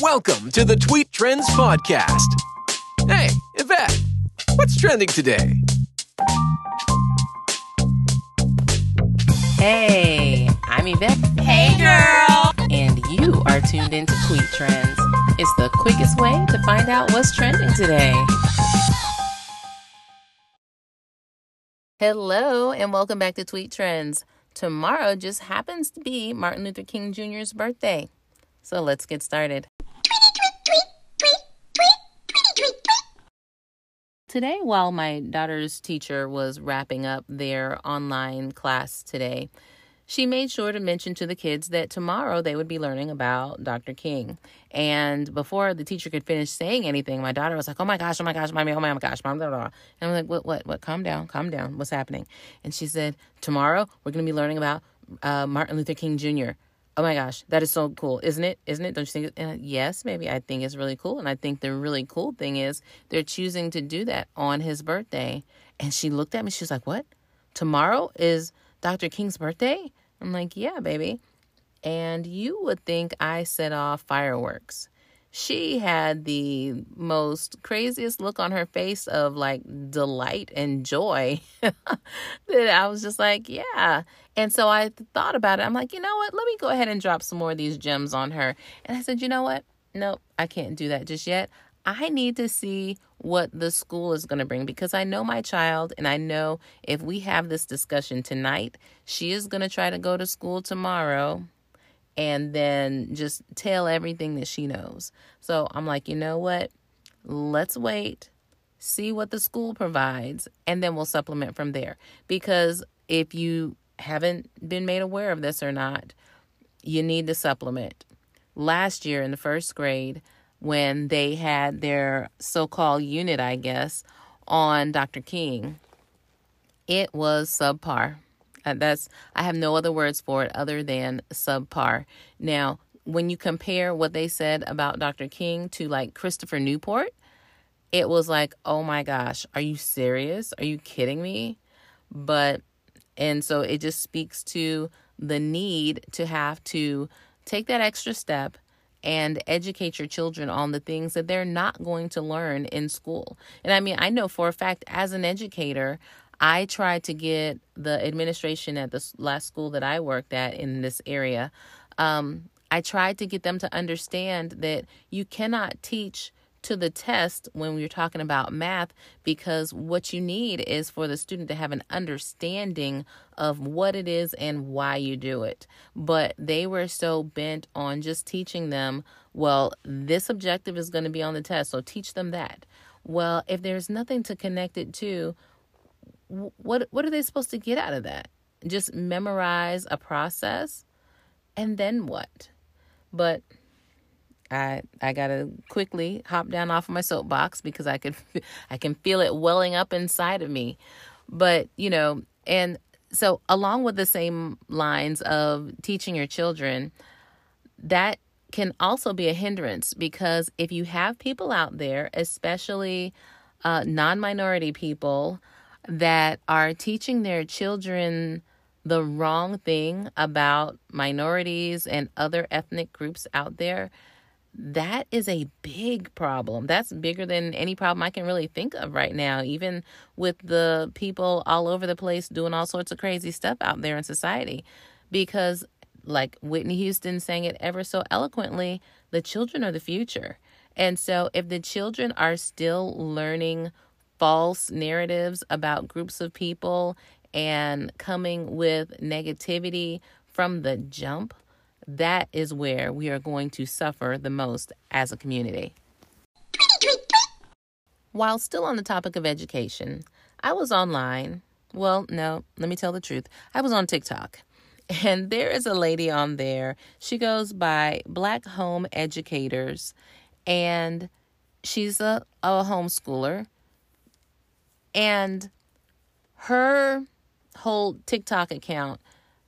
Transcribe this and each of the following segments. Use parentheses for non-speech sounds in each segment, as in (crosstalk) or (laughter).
Welcome to the Tweet Trends Podcast. Hey, Yvette, what's trending today? Hey, I'm Yvette. Hey, girl. And you are tuned into Tweet Trends. It's the quickest way to find out what's trending today. Hello, and welcome back to Tweet Trends. Tomorrow just happens to be Martin Luther King Jr.'s birthday. So let's get started. Today, while my daughter's teacher was wrapping up their online class today, she made sure to mention to the kids that tomorrow they would be learning about Dr. King. And before the teacher could finish saying anything, my daughter was like, "Oh my gosh, oh my gosh, mommy, oh my gosh, mom." Blah, blah. And I'm like, "What? What? What? Calm down, calm down. What's happening?" And she said, "Tomorrow we're going to be learning about uh, Martin Luther King Jr." oh my gosh, that is so cool, isn't it? Isn't it? Don't you think? And uh, yes, maybe I think it's really cool. And I think the really cool thing is they're choosing to do that on his birthday. And she looked at me, she was like, What? Tomorrow is Dr. King's birthday? I'm like, Yeah, baby. And you would think I set off fireworks she had the most craziest look on her face of like delight and joy (laughs) that I was just like, yeah. And so I thought about it. I'm like, you know what? Let me go ahead and drop some more of these gems on her. And I said, you know what? Nope, I can't do that just yet. I need to see what the school is going to bring because I know my child and I know if we have this discussion tonight, she is going to try to go to school tomorrow and then just tell everything that she knows. So I'm like, you know what? Let's wait, see what the school provides, and then we'll supplement from there. Because if you haven't been made aware of this or not, you need to supplement. Last year in the first grade, when they had their so called unit, I guess, on Dr. King, it was subpar. That's I have no other words for it other than subpar. Now, when you compare what they said about Dr. King to like Christopher Newport, it was like, "Oh my gosh, are you serious? Are you kidding me?" But and so it just speaks to the need to have to take that extra step and educate your children on the things that they're not going to learn in school. And I mean, I know for a fact as an educator, I tried to get the administration at the last school that I worked at in this area. Um, I tried to get them to understand that you cannot teach to the test when we're talking about math because what you need is for the student to have an understanding of what it is and why you do it. But they were so bent on just teaching them, well, this objective is going to be on the test, so teach them that. Well, if there's nothing to connect it to, what what are they supposed to get out of that? Just memorize a process and then what? But I I got to quickly hop down off of my soapbox because I could (laughs) I can feel it welling up inside of me. But, you know, and so along with the same lines of teaching your children, that can also be a hindrance because if you have people out there, especially uh, non minority people, that are teaching their children the wrong thing about minorities and other ethnic groups out there, that is a big problem. That's bigger than any problem I can really think of right now, even with the people all over the place doing all sorts of crazy stuff out there in society. Because, like Whitney Houston sang it ever so eloquently, the children are the future. And so, if the children are still learning false narratives about groups of people and coming with negativity from the jump, that is where we are going to suffer the most as a community. While still on the topic of education, I was online. Well, no, let me tell the truth. I was on TikTok. (laughs) And there is a lady on there. She goes by Black Home Educators. And she's a, a homeschooler. And her whole TikTok account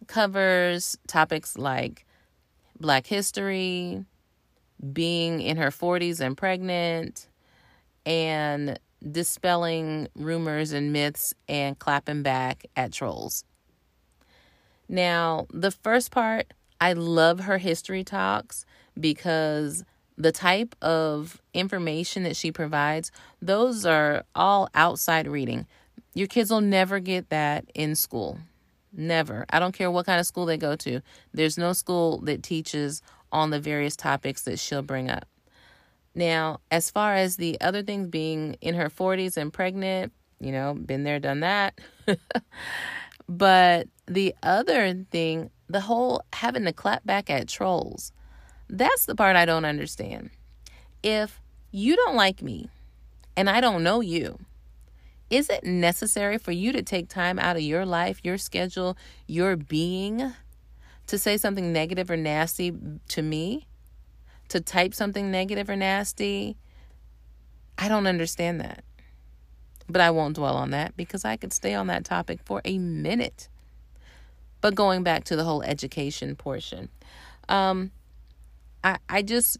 covers topics like Black history, being in her 40s and pregnant, and dispelling rumors and myths and clapping back at trolls. Now, the first part, I love her history talks because the type of information that she provides, those are all outside reading. Your kids will never get that in school. Never. I don't care what kind of school they go to. There's no school that teaches on the various topics that she'll bring up. Now, as far as the other things being in her 40s and pregnant, you know, been there, done that. (laughs) but the other thing, the whole having to clap back at trolls, that's the part I don't understand. If you don't like me and I don't know you, is it necessary for you to take time out of your life, your schedule, your being to say something negative or nasty to me? To type something negative or nasty? I don't understand that. But I won't dwell on that because I could stay on that topic for a minute. But going back to the whole education portion, um, I, I just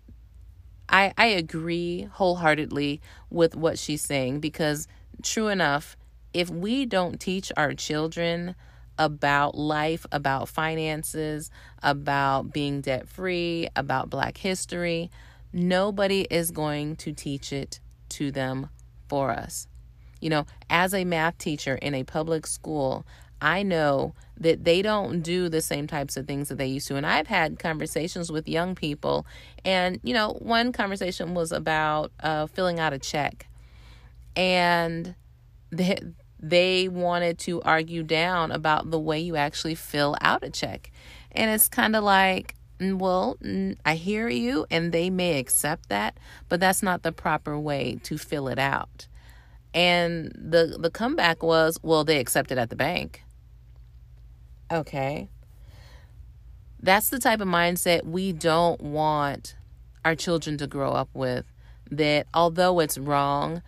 I, I agree wholeheartedly with what she's saying because true enough, if we don't teach our children about life, about finances, about being debt free, about black history, nobody is going to teach it to them for us. You know, as a math teacher in a public school, I know that they don't do the same types of things that they used to. And I've had conversations with young people, and, you know, one conversation was about uh, filling out a check and they, they wanted to argue down about the way you actually fill out a check. And it's kind of like, mm, well, I hear you, and they may accept that, but that's not the proper way to fill it out. And the the comeback was, well, they accept it at the bank. Okay. That's the type of mindset we don't want our children to grow up with. That although it's wrong,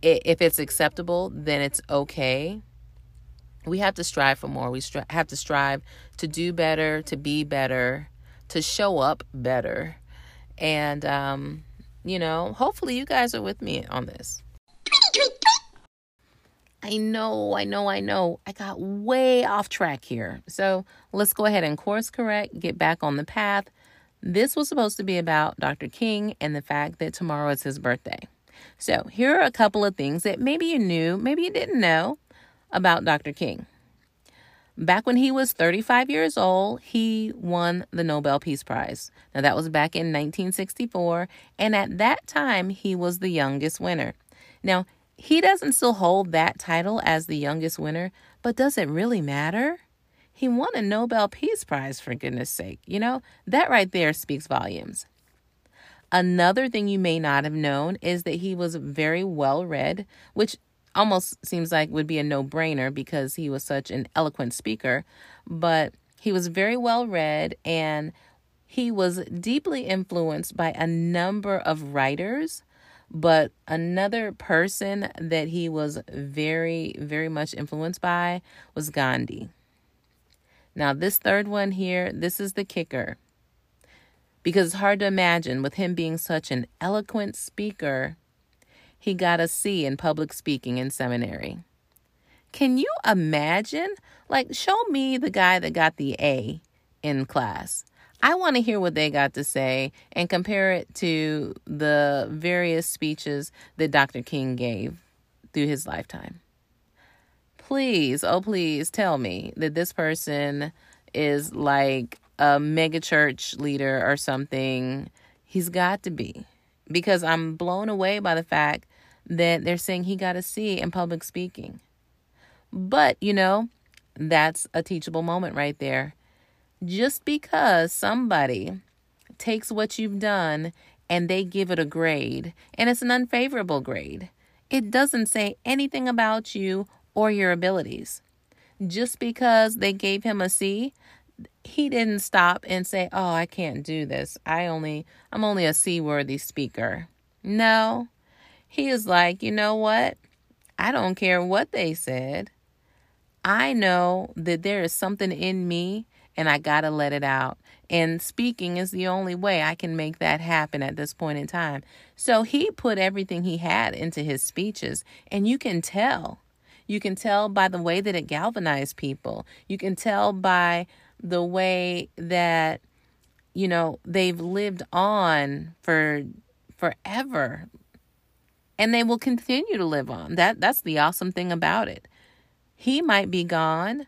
if it's acceptable, then it's okay. We have to strive for more. We stri- have to strive to do better, to be better, to show up better. And, um, you know, hopefully you guys are with me on this. I know, I know, I know. I got way off track here. So let's go ahead and course correct, get back on the path. This was supposed to be about Dr. King and the fact that tomorrow is his birthday. So, here are a couple of things that maybe you knew, maybe you didn't know about Dr. King. Back when he was 35 years old, he won the Nobel Peace Prize. Now, that was back in 1964, and at that time, he was the youngest winner. Now, he doesn't still hold that title as the youngest winner, but does it really matter? He won a Nobel Peace Prize, for goodness sake. You know, that right there speaks volumes. Another thing you may not have known is that he was very well read, which almost seems like would be a no brainer because he was such an eloquent speaker. But he was very well read and he was deeply influenced by a number of writers. But another person that he was very, very much influenced by was Gandhi. Now, this third one here, this is the kicker because it's hard to imagine with him being such an eloquent speaker, he got a C in public speaking in seminary. Can you imagine? Like, show me the guy that got the A in class. I want to hear what they got to say and compare it to the various speeches that Dr. King gave through his lifetime. Please, oh, please tell me that this person is like a mega church leader or something. He's got to be. Because I'm blown away by the fact that they're saying he got a C in public speaking. But, you know, that's a teachable moment right there. Just because somebody takes what you've done and they give it a grade, and it's an unfavorable grade, it doesn't say anything about you or your abilities. Just because they gave him a C he didn't stop and say, "Oh, I can't do this. I only I'm only a seaworthy speaker." No. He is like, "You know what? I don't care what they said. I know that there is something in me and I got to let it out. And speaking is the only way I can make that happen at this point in time. So he put everything he had into his speeches, and you can tell. You can tell by the way that it galvanized people. You can tell by the way that you know, they've lived on for forever. And they will continue to live on. That that's the awesome thing about it. He might be gone,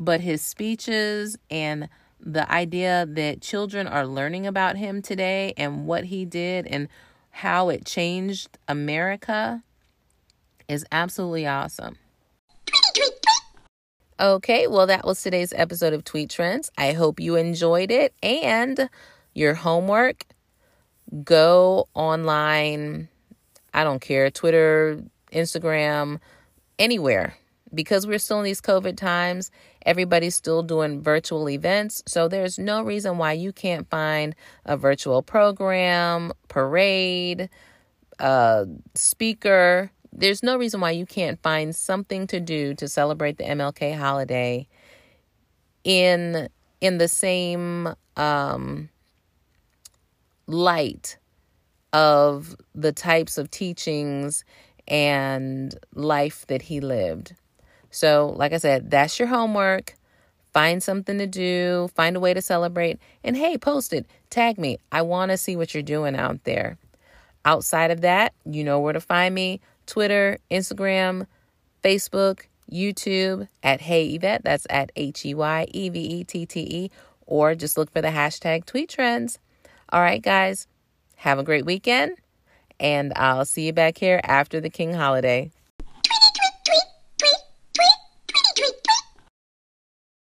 but his speeches and the idea that children are learning about him today and what he did and how it changed America is absolutely awesome. Okay, well, that was today's episode of Tweet Trends. I hope you enjoyed it. And your homework, go online. I don't care, Twitter, Instagram, anywhere. Because we're still in these COVID times, everybody's still doing virtual events. So there's no reason why you can't find a virtual program, parade, a speaker, there's no reason why you can't find something to do to celebrate the MLK holiday in in the same um, light of the types of teachings and life that he lived. So, like I said, that's your homework. Find something to do, find a way to celebrate, and hey, post it. Tag me. I want to see what you're doing out there. Outside of that, you know where to find me Twitter, Instagram, Facebook, YouTube at Hey Yvette. That's at H E Y E V E T T E. Or just look for the hashtag tweet trends. All right, guys, have a great weekend. And I'll see you back here after the King holiday.